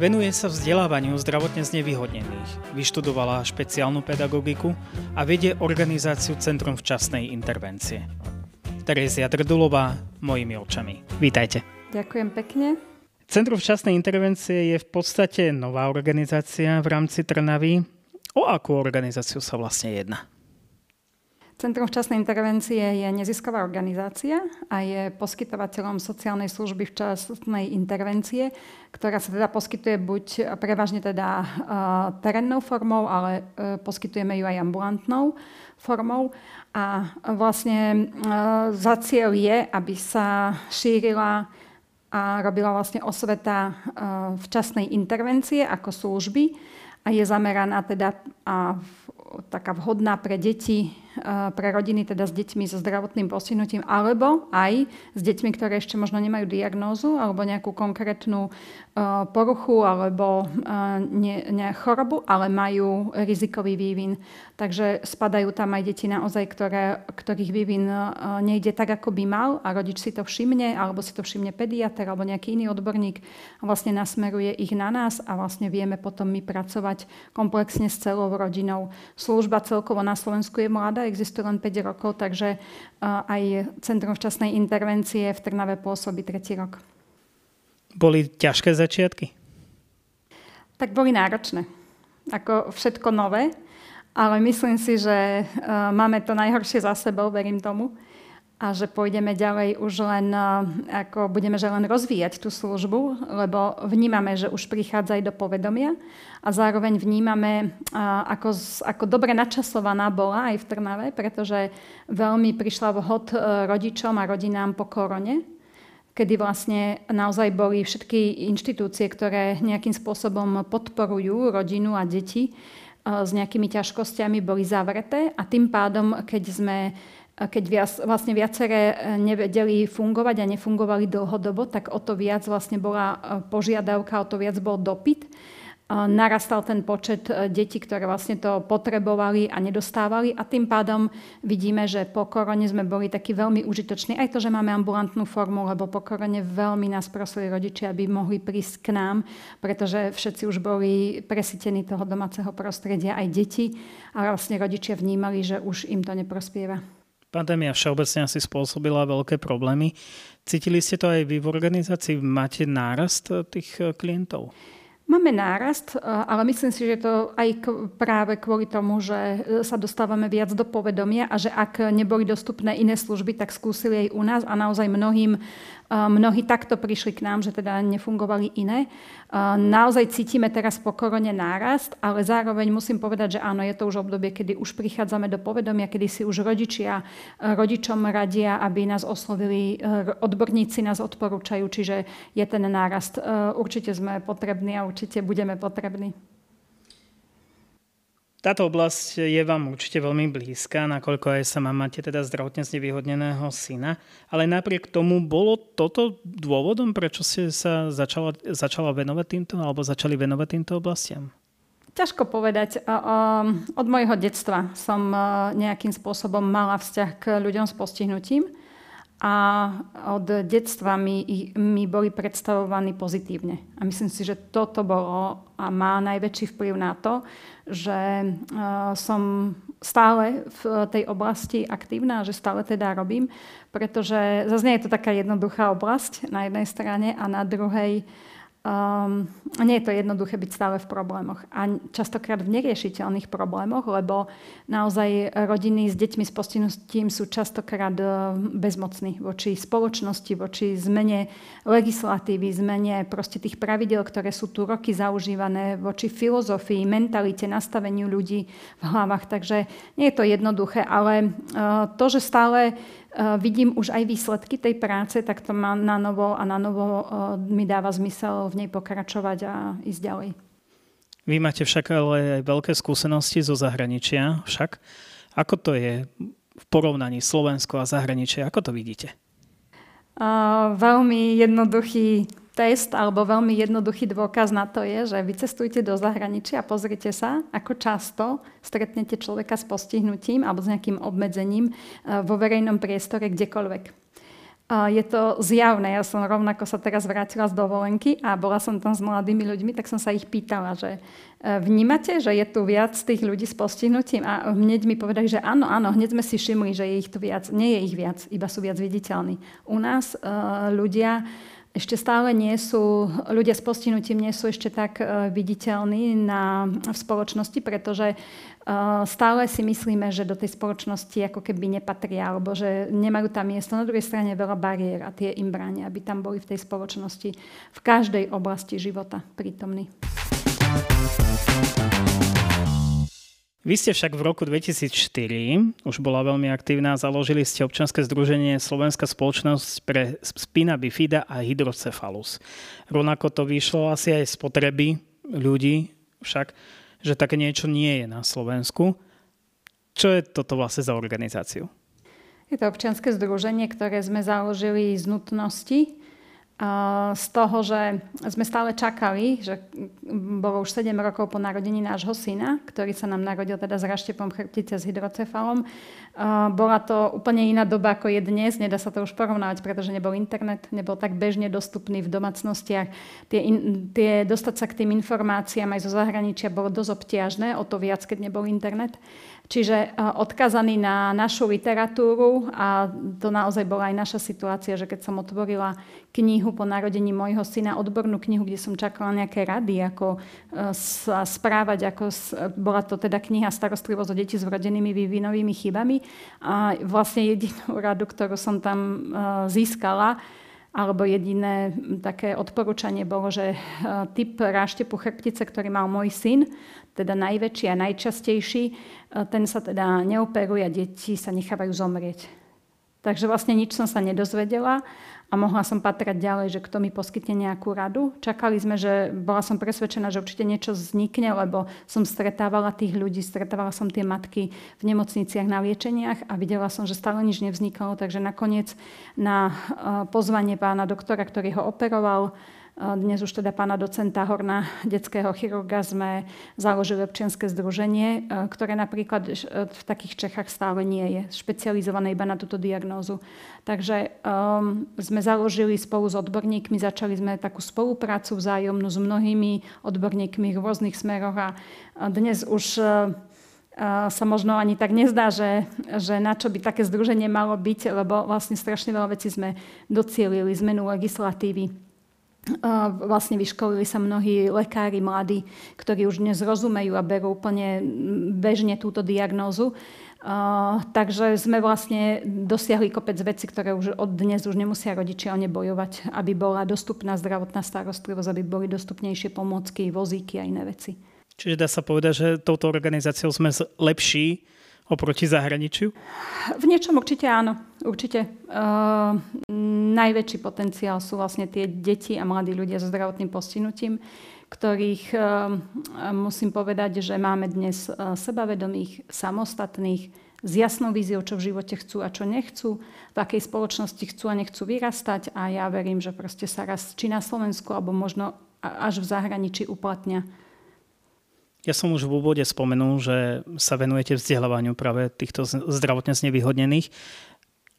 Venuje sa vzdelávaniu zdravotne znevýhodnených, vyštudovala špeciálnu pedagogiku a vedie organizáciu Centrum včasnej intervencie. Terezia Drdulová, mojimi očami. Vítajte. Ďakujem pekne. Centrum včasnej intervencie je v podstate nová organizácia v rámci Trnavy. O akú organizáciu sa vlastne jedná? Centrum včasnej intervencie je nezisková organizácia a je poskytovateľom sociálnej služby včasnej intervencie, ktorá sa teda poskytuje buď prevažne teda uh, terénnou formou, ale uh, poskytujeme ju aj ambulantnou formou. A vlastne uh, za cieľ je, aby sa šírila a robila vlastne osveta včasnej intervencie ako služby a je zameraná teda a taká vhodná pre deti pre rodiny teda s deťmi so zdravotným postihnutím alebo aj s deťmi, ktoré ešte možno nemajú diagnózu alebo nejakú konkrétnu eh, poruchu alebo eh, ne, chorobu, ale majú rizikový vývin. Takže spadajú tam aj deti naozaj, ktoré, ktorých vývin nejde tak, ako by mal a rodič si to všimne alebo si to všimne pediatr alebo nejaký iný odborník a vlastne nasmeruje ich na nás a vlastne vieme potom my pracovať komplexne s celou rodinou. Služba celkovo na Slovensku je mladá, existuje len 5 rokov, takže aj Centrum včasnej intervencie v Trnave pôsobí tretí rok. Boli ťažké začiatky? Tak boli náročné. Ako všetko nové, ale myslím si, že máme to najhoršie za sebou, verím tomu a že pôjdeme ďalej už len, ako budeme že len rozvíjať tú službu, lebo vnímame, že už prichádza aj do povedomia a zároveň vnímame, ako, ako dobre načasovaná bola aj v Trnave, pretože veľmi prišla vhod e, rodičom a rodinám po korone, kedy vlastne naozaj boli všetky inštitúcie, ktoré nejakým spôsobom podporujú rodinu a deti e, s nejakými ťažkosťami, boli zavreté a tým pádom, keď sme keď viac, vlastne viaceré e, nevedeli fungovať a nefungovali dlhodobo, tak o to viac vlastne bola e, požiadavka, o to viac bol dopyt. Narastal ten počet e, detí, ktoré vlastne to potrebovali a nedostávali a tým pádom vidíme, že po korone sme boli takí veľmi užitoční. Aj to, že máme ambulantnú formu, lebo po korone veľmi nás prosili rodičia, aby mohli prísť k nám, pretože všetci už boli presítení toho domáceho prostredia, aj deti a vlastne rodičia vnímali, že už im to neprospieva. Pandémia všeobecne asi spôsobila veľké problémy. Cítili ste to aj vy v organizácii? Máte nárast eh, tých eh, klientov? Máme nárast, eh, ale myslím si, že to aj práve kvôli tomu, že sa dostávame viac do povedomia a že ak neboli dostupné iné služby, tak skúsili aj u nás a naozaj mnohým Mnohí takto prišli k nám, že teda nefungovali iné. Naozaj cítime teraz po korone nárast, ale zároveň musím povedať, že áno, je to už obdobie, kedy už prichádzame do povedomia, kedy si už rodičia rodičom radia, aby nás oslovili, odborníci nás odporúčajú, čiže je ten nárast. Určite sme potrební a určite budeme potrební. Táto oblasť je vám určite veľmi blízka, nakoľko aj sama máte teda zdravotne znevýhodneného syna, ale napriek tomu bolo toto dôvodom, prečo ste sa začala, začala venovať týmto alebo začali venovať týmto oblastiam? Ťažko povedať. Od môjho detstva som nejakým spôsobom mala vzťah k ľuďom s postihnutím a od detstva mi, mi boli predstavovaní pozitívne. A myslím si, že toto bolo a má najväčší vplyv na to, že uh, som stále v tej oblasti aktívna, že stále teda robím, pretože zase nie je to taká jednoduchá oblasť na jednej strane a na druhej uh, Um, nie je to jednoduché byť stále v problémoch a častokrát v neriešiteľných problémoch, lebo naozaj rodiny s deťmi s postihnutím sú častokrát uh, bezmocní voči spoločnosti, voči zmene legislatívy, zmene proste tých pravidel, ktoré sú tu roky zaužívané, voči filozofii, mentalite, nastaveniu ľudí v hlavách. Takže nie je to jednoduché, ale uh, to, že stále vidím už aj výsledky tej práce, tak to má na novo a na novo eh, mi dáva zmysel v nej pokračovať a ísť ďalej. Vy máte však ale aj veľké skúsenosti zo zahraničia. Však ako to je v porovnaní Slovensko a zahraničie? Ako to vidíte? Uh, veľmi jednoduchý test alebo veľmi jednoduchý dôkaz na to je, že vy cestujte do zahraničia a pozrite sa, ako často stretnete človeka s postihnutím alebo s nejakým obmedzením e, vo verejnom priestore kdekoľvek. je to zjavné. Ja som rovnako sa teraz vrátila z dovolenky a bola som tam s mladými ľuďmi, tak som sa ich pýtala, že e, vnímate, že je tu viac tých ľudí s postihnutím? A hneď mi povedali, že áno, áno, hneď sme si všimli, že je ich tu viac. Nie je ich viac, iba sú viac viditeľní. U nás uh, ľudia ešte stále nie sú, ľudia s postihnutím nie sú ešte tak uh, viditeľní na, v spoločnosti, pretože uh, stále si myslíme, že do tej spoločnosti ako keby nepatria, alebo že nemajú tam miesto. Na druhej strane veľa bariér a tie im bránia, aby tam boli v tej spoločnosti v každej oblasti života prítomní. Vy ste však v roku 2004, už bola veľmi aktívna, založili ste občanské združenie Slovenská spoločnosť pre spina bifida a hydrocefalus. Rovnako to vyšlo asi aj z potreby ľudí však, že také niečo nie je na Slovensku. Čo je toto vlastne za organizáciu? Je to občianske združenie, ktoré sme založili z nutnosti z toho, že sme stále čakali, že bolo už 7 rokov po narodení nášho syna, ktorý sa nám narodil teda s raštepom chrbtice s hydrocefalom. Bola to úplne iná doba, ako je dnes. Nedá sa to už porovnávať, pretože nebol internet, nebol tak bežne dostupný v domácnostiach. Tie, in, tie dostať sa k tým informáciám aj zo zahraničia bolo dosť obťažné, o to viac, keď nebol internet. Čiže e, odkazaný na našu literatúru a to naozaj bola aj naša situácia, že keď som otvorila knihu po narodení môjho syna, odbornú knihu, kde som čakala nejaké rady, ako e, sa správať, ako bola to teda kniha Starostlivosť o deti s vrodenými vývinovými chybami. A vlastne jedinú radu, ktorú som tam e, získala, alebo jediné také odporúčanie bolo, že typ ráštepu chrbtice, ktorý mal môj syn, teda najväčší a najčastejší, e, ten sa teda neoperuje a deti sa nechávajú zomrieť. Takže vlastne nič som sa nedozvedela a mohla som patrať ďalej, že kto mi poskytne nejakú radu. Čakali sme, že bola som presvedčená, že určite niečo vznikne, lebo som stretávala tých ľudí, stretávala som tie matky v nemocniciach na liečeniach a videla som, že stále nič nevznikalo, takže nakoniec na e, pozvanie pána doktora, ktorý ho operoval, dnes už teda pána docenta Horna, detského chirurga, sme založili občianske združenie, e, ktoré napríklad e, v takých Čechách stále nie je špecializované iba na túto diagnózu. Takže um, sme založili spolu s odborníkmi, začali sme takú spoluprácu vzájomnú s mnohými odborníkmi v rôznych smeroch a dnes už uh, sa možno ani tak nezdá, že, že na čo by také združenie malo byť, lebo vlastne strašne veľa vecí sme docielili, zmenu legislatívy vlastne vyškolili sa mnohí lekári mladí, ktorí už dnes rozumejú a berú úplne bežne túto diagnózu. Uh, takže sme vlastne dosiahli kopec veci, ktoré už od dnes už nemusia rodičia o ne bojovať, aby bola dostupná zdravotná starostlivosť, aby boli dostupnejšie pomôcky, vozíky a iné veci. Čiže dá sa povedať, že touto organizáciou sme lepší oproti zahraničiu? V niečom určite áno. Určite. Uh, najväčší potenciál sú vlastne tie deti a mladí ľudia so zdravotným postihnutím, ktorých uh, musím povedať, že máme dnes uh, sebavedomých, samostatných, s jasnou víziou, čo v živote chcú a čo nechcú, v akej spoločnosti chcú a nechcú vyrastať a ja verím, že proste sa raz či na Slovensku, alebo možno až v zahraničí uplatnia ja som už v úvode spomenul, že sa venujete vzdelávaniu práve týchto zdravotne znevýhodnených.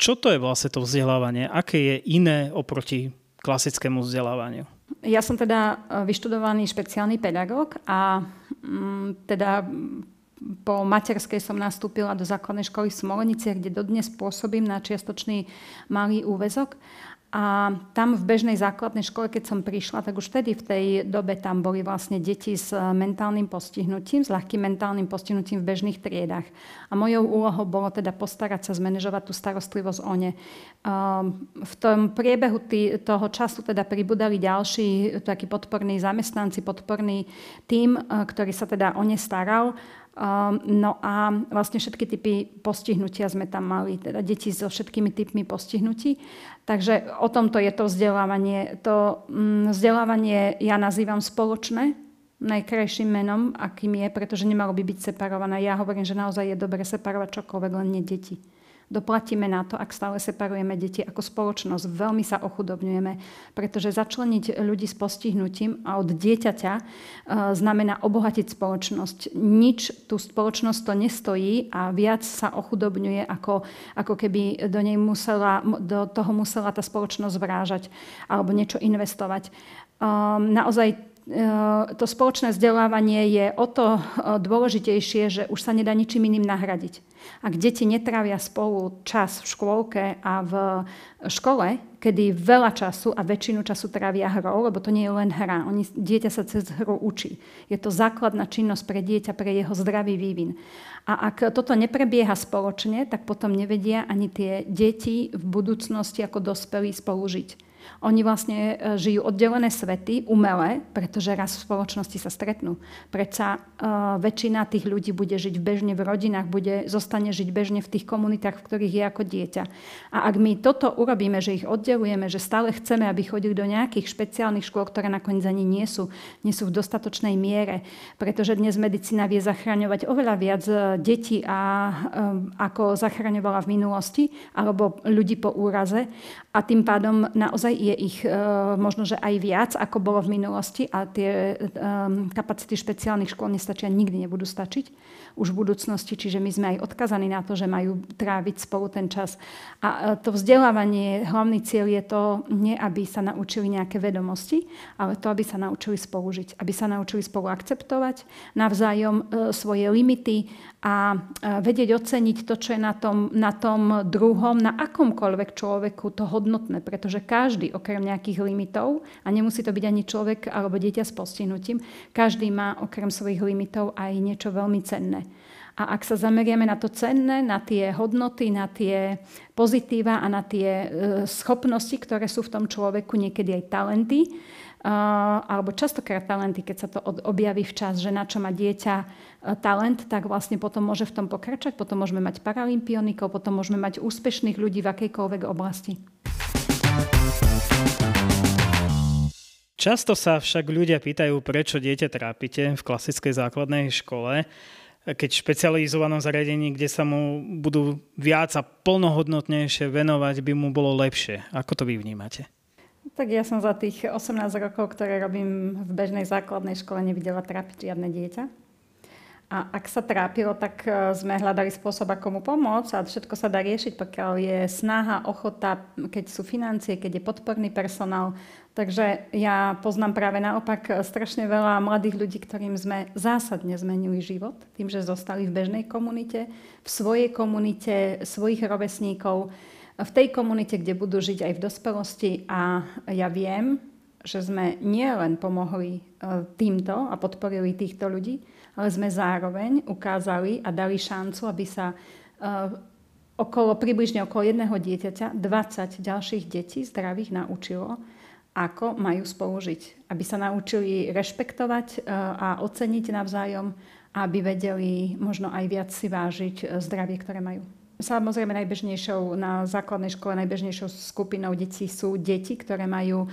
Čo to je vlastne to vzdelávanie? Aké je iné oproti klasickému vzdelávaniu? Ja som teda e, vyštudovaný špeciálny pedagóg a mm, teda po materskej som nastúpila do základnej školy v Smolenici, kde dodnes pôsobím na čiastočný malý úvezok. A tam v bežnej základnej škole, keď som prišla, tak už vtedy v tej dobe tam boli vlastne deti s eh, mentálnym postihnutím, s ľahkým mentálnym postihnutím v bežných triedách. A mojou úlohou bolo teda postarať sa zmanéžovať tú starostlivosť o ne. Ehm, v tom priebehu tý, toho času teda pribudali ďalší takí podporní zamestnanci, podporný tím, eh, ktorý sa teda o ne staral no a vlastne všetky typy postihnutia sme tam mali, teda deti so všetkými typmi postihnutí. Takže o tomto je to vzdelávanie. To um, vzdelávanie ja nazývam spoločné, najkrajším menom, akým je, pretože nemalo by byť separované. Ja hovorím, že naozaj je dobre separovať čokoľvek, len nie deti. Doplatíme na to, ak stále separujeme deti ako spoločnosť. Veľmi sa ochudobňujeme, pretože začleniť ľudí s postihnutím a od dieťaťa e, znamená obohatiť spoločnosť. Nič tú spoločnosť to nestojí a viac sa ochudobňuje, ako, ako keby do, nej musela, do toho musela tá spoločnosť vrážať alebo niečo investovať. Um, naozaj Eh, to spoločné vzdelávanie je o to eh, dôležitejšie, že už sa nedá ničím iným nahradiť. Ak deti netrávia spolu čas v škôlke a v škole, kedy veľa času a väčšinu času trávia hrou, lebo to nie je len hra. Oni, dieťa sa cez hru učí. Je to základná činnosť pre dieťa, pre jeho zdravý vývin. A ak toto neprebieha spoločne, tak potom nevedia ani tie deti v budúcnosti ako dospelí spolu žiť. Oni vlastne e, žijú oddelené svety, umelé, pretože raz v spoločnosti sa stretnú. Predsa uh, väčšina tých ľudí bude žiť bežne v rodinách, bude, zostane žiť bežne v tých komunitách, v ktorých je ako dieťa. A ak my toto urobíme, že ich oddelujeme, že stále chceme, aby chodili do nejakých špeciálnych škôl, ktoré nakoniec ani nie sú, nie sú v dostatočnej miere, pretože dnes medicína vie zachraňovať oveľa viac e, detí, a, um, ako zachraňovala v minulosti, alebo ľudí po úraze. A tým pádom naozaj je ich e, možno, že aj viac, ako bolo v minulosti a tie e, kapacity špeciálnych škôl nestačia, nikdy nebudú stačiť už v budúcnosti, čiže my sme aj odkazaní na to, že majú tráviť spolu ten čas. A e, to vzdelávanie, hlavný cieľ je to nie, aby sa naučili nejaké vedomosti, ale to, aby sa naučili spolužiť, aby sa naučili spolu akceptovať navzájom svoje limity a vedieť oceniť to, čo je na tom, na tom druhom, na akomkoľvek človeku to hodnotné, pretože každý, okrem nejakých limitov, a nemusí to byť ani človek alebo dieťa s postihnutím, každý má okrem svojich limitov aj niečo veľmi cenné. A ak sa zameriame na to cenné, na tie hodnoty, na tie pozitíva a na tie e, schopnosti, ktoré sú v tom človeku, niekedy aj talenty, alebo častokrát talenty, keď sa to objaví včas, že na čo má dieťa e, talent, tak vlastne potom môže v tom pokračovať, potom môžeme mať paralympionikov, potom môžeme mať úspešných ľudí v akejkoľvek oblasti. Často sa však ľudia pýtajú, prečo dieťa trápite v klasickej základnej škole, keď v špecializovanom zariadení, kde sa mu budú viac a plnohodnotnejšie venovať, by mu bolo lepšie. Ako to vy vnímate? Tak ja som za tých 18 rokov, ktoré robím v bežnej základnej škole, nevidela trápiť žiadne dieťa. A ak sa trápilo, tak e, sme hľadali spôsob, ako mu pomôcť a všetko sa dá riešiť, pokiaľ je snaha, ochota, keď sú financie, keď je podporný personál. Takže ja poznám práve naopak e, strašne veľa mladých ľudí, ktorým sme zásadne zmenili život tým, že zostali v bežnej komunite, v svojej komunite, svojich rovesníkov v tej komunite, kde budú žiť aj v dospelosti a ja viem, že sme nielen pomohli e, týmto a podporili týchto ľudí, ale sme zároveň ukázali a dali šancu, aby sa e, okolo, približne okolo jedného dieťaťa 20 ďalších detí zdravých naučilo, ako majú spolužiť. Aby sa naučili rešpektovať e, a oceniť navzájom, aby vedeli možno aj viac si vážiť zdravie, ktoré majú. Samozrejme najbežnejšou na základnej škole najbežnejšou skupinou detí sú deti, ktoré majú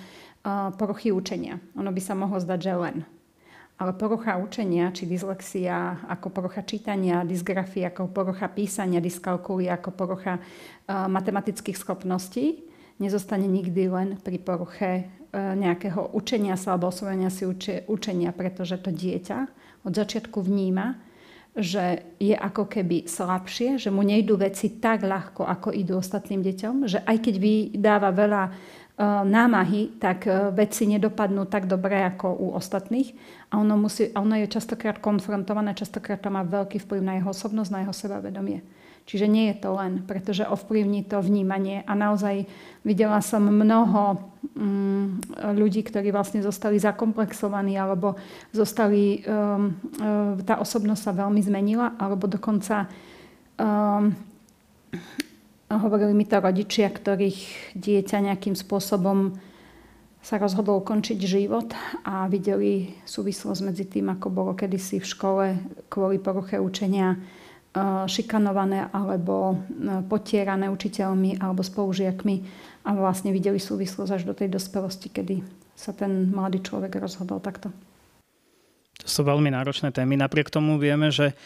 poruchy učenia. Ono by sa mohlo zdať, že len. Ale porucha učenia, či dyslexia ako porucha čítania, dysgrafia ako porucha písania, dyskalkulia ako porucha uh, matematických schopností, nezostane nikdy len pri poruche uh, nejakého učenia sa alebo osvojenia si uče, učenia, pretože to dieťa od začiatku vníma, že je ako keby slabšie, že mu nejdú veci tak ľahko, ako idú ostatným deťom, že aj keď vydáva veľa námahy, tak e, veci nedopadnú tak dobre ako u ostatných. A ono, musí, ono je častokrát konfrontované, častokrát to má veľký vplyv na jeho osobnosť, na jeho sebavedomie. Čiže nie je to len, pretože ovplyvní to vnímanie. A naozaj videla som mnoho mm, ľudí, ktorí vlastne zostali zakomplexovaní alebo zostali, um, tá osobnosť sa veľmi zmenila, alebo dokonca um, hovorili mi to rodičia, ktorých dieťa nejakým spôsobom sa rozhodol ukončiť život a videli súvislosť medzi tým, ako bolo kedysi v škole kvôli poruche učenia šikanované alebo potierané učiteľmi alebo spolužiakmi a vlastne videli súvislosť až do tej dospelosti, kedy sa ten mladý človek rozhodol takto. To sú veľmi náročné témy. Napriek tomu vieme, že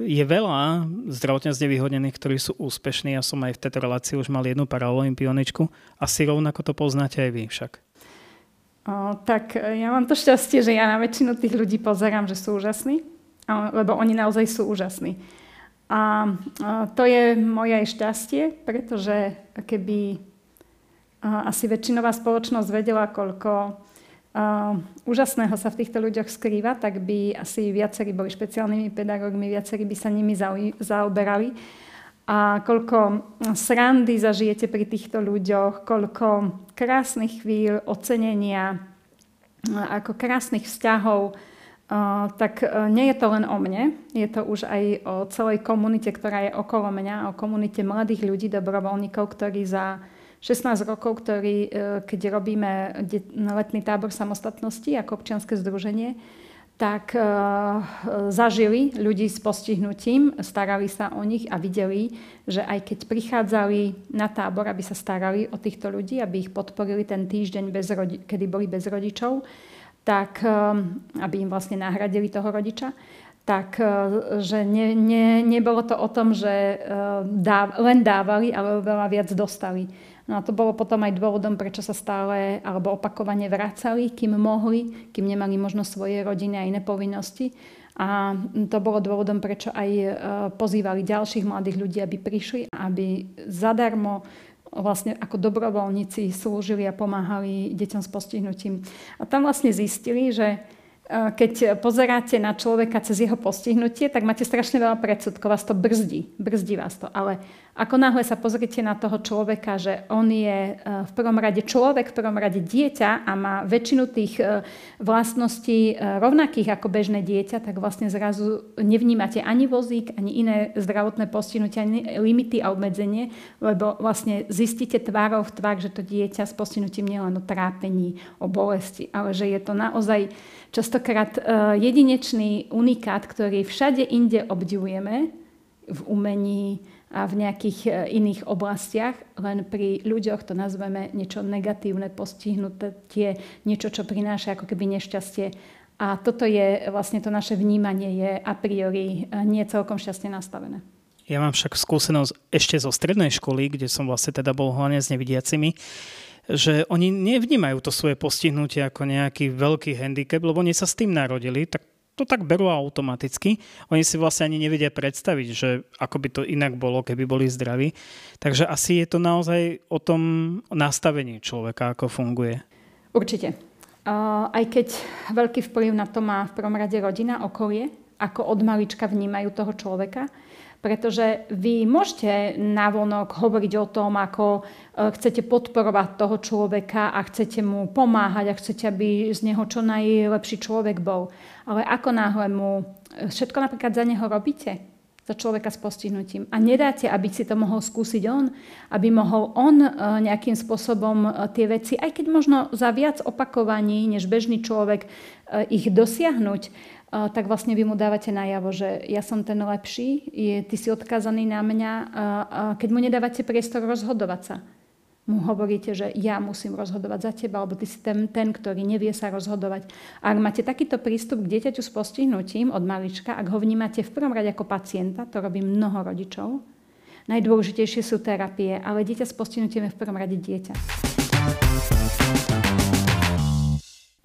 je veľa zdravotne znevýhodnených, ktorí sú úspešní. Ja som aj v tejto relácii už mal jednu paraolimpioničku. Asi rovnako to poznáte aj vy však. O, tak ja mám to šťastie, že ja na väčšinu tých ľudí pozerám, že sú úžasní, lebo oni naozaj sú úžasní. A to je moje šťastie, pretože keby asi väčšinová spoločnosť vedela, koľko úžasného sa v týchto ľuďoch skrýva, tak by asi viacerí boli špeciálnymi pedagógmi, viacerí by sa nimi zaoberali. A koľko srandy zažijete pri týchto ľuďoch, koľko krásnych chvíľ, ocenenia, ako krásnych vzťahov, tak e, nie je to len o mne, je to už aj o celej komunite, ktorá je okolo mňa, o komunite mladých ľudí, dobrovoľníkov, ktorí za 16 rokov, ktorý, e, keď robíme letný tábor samostatnosti ako občianske združenie, tak e, zažili ľudí s postihnutím, starali sa o nich a videli, že aj keď prichádzali na tábor, aby sa starali o týchto ľudí, aby ich podporili ten týždeň, bez rodi- kedy boli bez rodičov, tak e, aby im vlastne nahradili toho rodiča, tak že ne, ne, nebolo to o tom, že dáv, len dávali, ale veľa viac dostali. No a to bolo potom aj dôvodom, prečo sa stále alebo opakovane vracali, kým mohli, kým nemali možno svoje rodiny a iné povinnosti. A to bolo dôvodom, prečo aj e, pozývali ďalších mladých ľudí, aby prišli, aby zadarmo vlastne ako dobrovoľníci slúžili a pomáhali deťom s postihnutím. A tam vlastne zistili, že keď pozeráte na človeka cez jeho postihnutie, tak máte strašne veľa predsudkov, vás to brzdí, brzdí vás to. Ale ako náhle sa pozrite na toho človeka, že on je eh, v prvom rade človek, v prvom rade dieťa a má väčšinu tých eh, vlastností rovnakých ako bežné dieťa, tak vlastne zrazu nevnímate ani vozík, ani iné zdravotné postihnutie, ani limity a obmedzenie, lebo vlastne zistíte tvárov v tvár, že to dieťa s postihnutím nie len o trápení, o bolesti, ale že je to naozaj častokrát e, jedinečný unikát, ktorý všade inde obdivujeme v umení a v nejakých e, iných oblastiach, len pri ľuďoch to nazveme niečo negatívne, postihnuté, tie, niečo, čo prináša ako keby nešťastie. A toto je vlastne to naše vnímanie je a priori e, nie celkom šťastne nastavené. Ja mám však skúsenosť ešte zo strednej školy, kde som vlastne teda bol hlavne s nevidiacimi že oni nevnímajú to svoje postihnutie ako nejaký veľký handicap, lebo oni sa s tým narodili, tak to tak berú automaticky. Oni si vlastne ani nevedia predstaviť, že ako by to inak bolo, keby boli zdraví. Takže asi je to naozaj o tom nastavení človeka, ako funguje. Určite. Uh, aj keď veľký vplyv na to má v prvom rade rodina, okolie, ako od malička vnímajú toho človeka, pretože vy môžete navonok hovoriť o tom, ako e, chcete podporovať toho človeka a chcete mu pomáhať a chcete, aby z neho čo najlepší človek bol. Ale ako náhle mu e, všetko napríklad za neho robíte, za človeka s postihnutím a nedáte, aby si to mohol skúsiť on, aby mohol on e, nejakým spôsobom tie veci, aj keď možno za viac opakovaní než bežný človek ich dosiahnuť, tak vlastne vy mu dávate najavo, že ja som ten lepší, je, ty si odkázaný na mňa, keď mu nedávate priestor rozhodovať sa. Mu hovoríte, že ja musím rozhodovať za teba, alebo ty si ten, ten, ktorý nevie sa rozhodovať. A ak máte takýto prístup k dieťaťu s postihnutím od malička, ak ho vnímate v prvom rade ako pacienta, to robí mnoho rodičov, najdôležitejšie sú terapie, ale dieťa s postihnutím je v prvom rade dieťa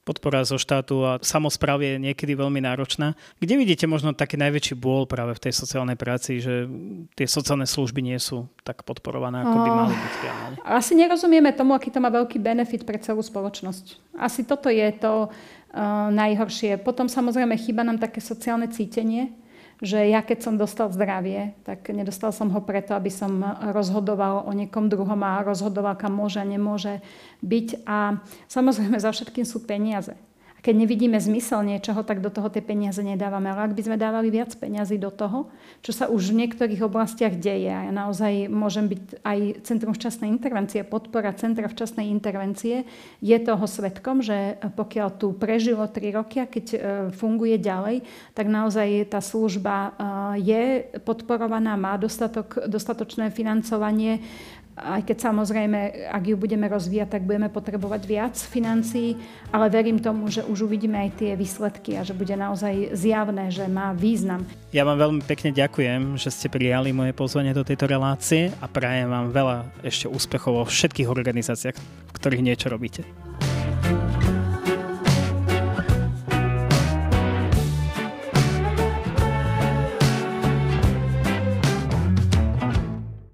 podpora zo štátu a samozprávy je niekedy veľmi náročná. Kde vidíte možno taký najväčší bôl práve v tej sociálnej práci, že tie sociálne služby nie sú tak podporované, ako by mali byť? Asi nerozumieme tomu, aký to má veľký benefit pre celú spoločnosť. Asi toto je to uh, najhoršie. Potom samozrejme chýba nám také sociálne cítenie, že ja keď som dostal zdravie, tak nedostal som ho preto, aby som rozhodoval o niekom druhom a rozhodoval, kam môže a nemôže byť. A samozrejme za všetkým sú peniaze keď nevidíme zmysel niečoho, tak do toho tie peniaze nedávame. Ale ak by sme dávali viac peniazy do toho, čo sa už v niektorých oblastiach deje, a ja naozaj môžem byť aj Centrum včasnej intervencie, podpora Centra včasnej intervencie, je toho svetkom, že pokiaľ tu prežilo 3 roky a keď e, funguje ďalej, tak naozaj tá služba e, je podporovaná, má dostatok, dostatočné financovanie aj keď samozrejme, ak ju budeme rozvíjať, tak budeme potrebovať viac financií, ale verím tomu, že už uvidíme aj tie výsledky a že bude naozaj zjavné, že má význam. Ja vám veľmi pekne ďakujem, že ste prijali moje pozvanie do tejto relácie a prajem vám veľa ešte úspechov vo všetkých organizáciách, v ktorých niečo robíte.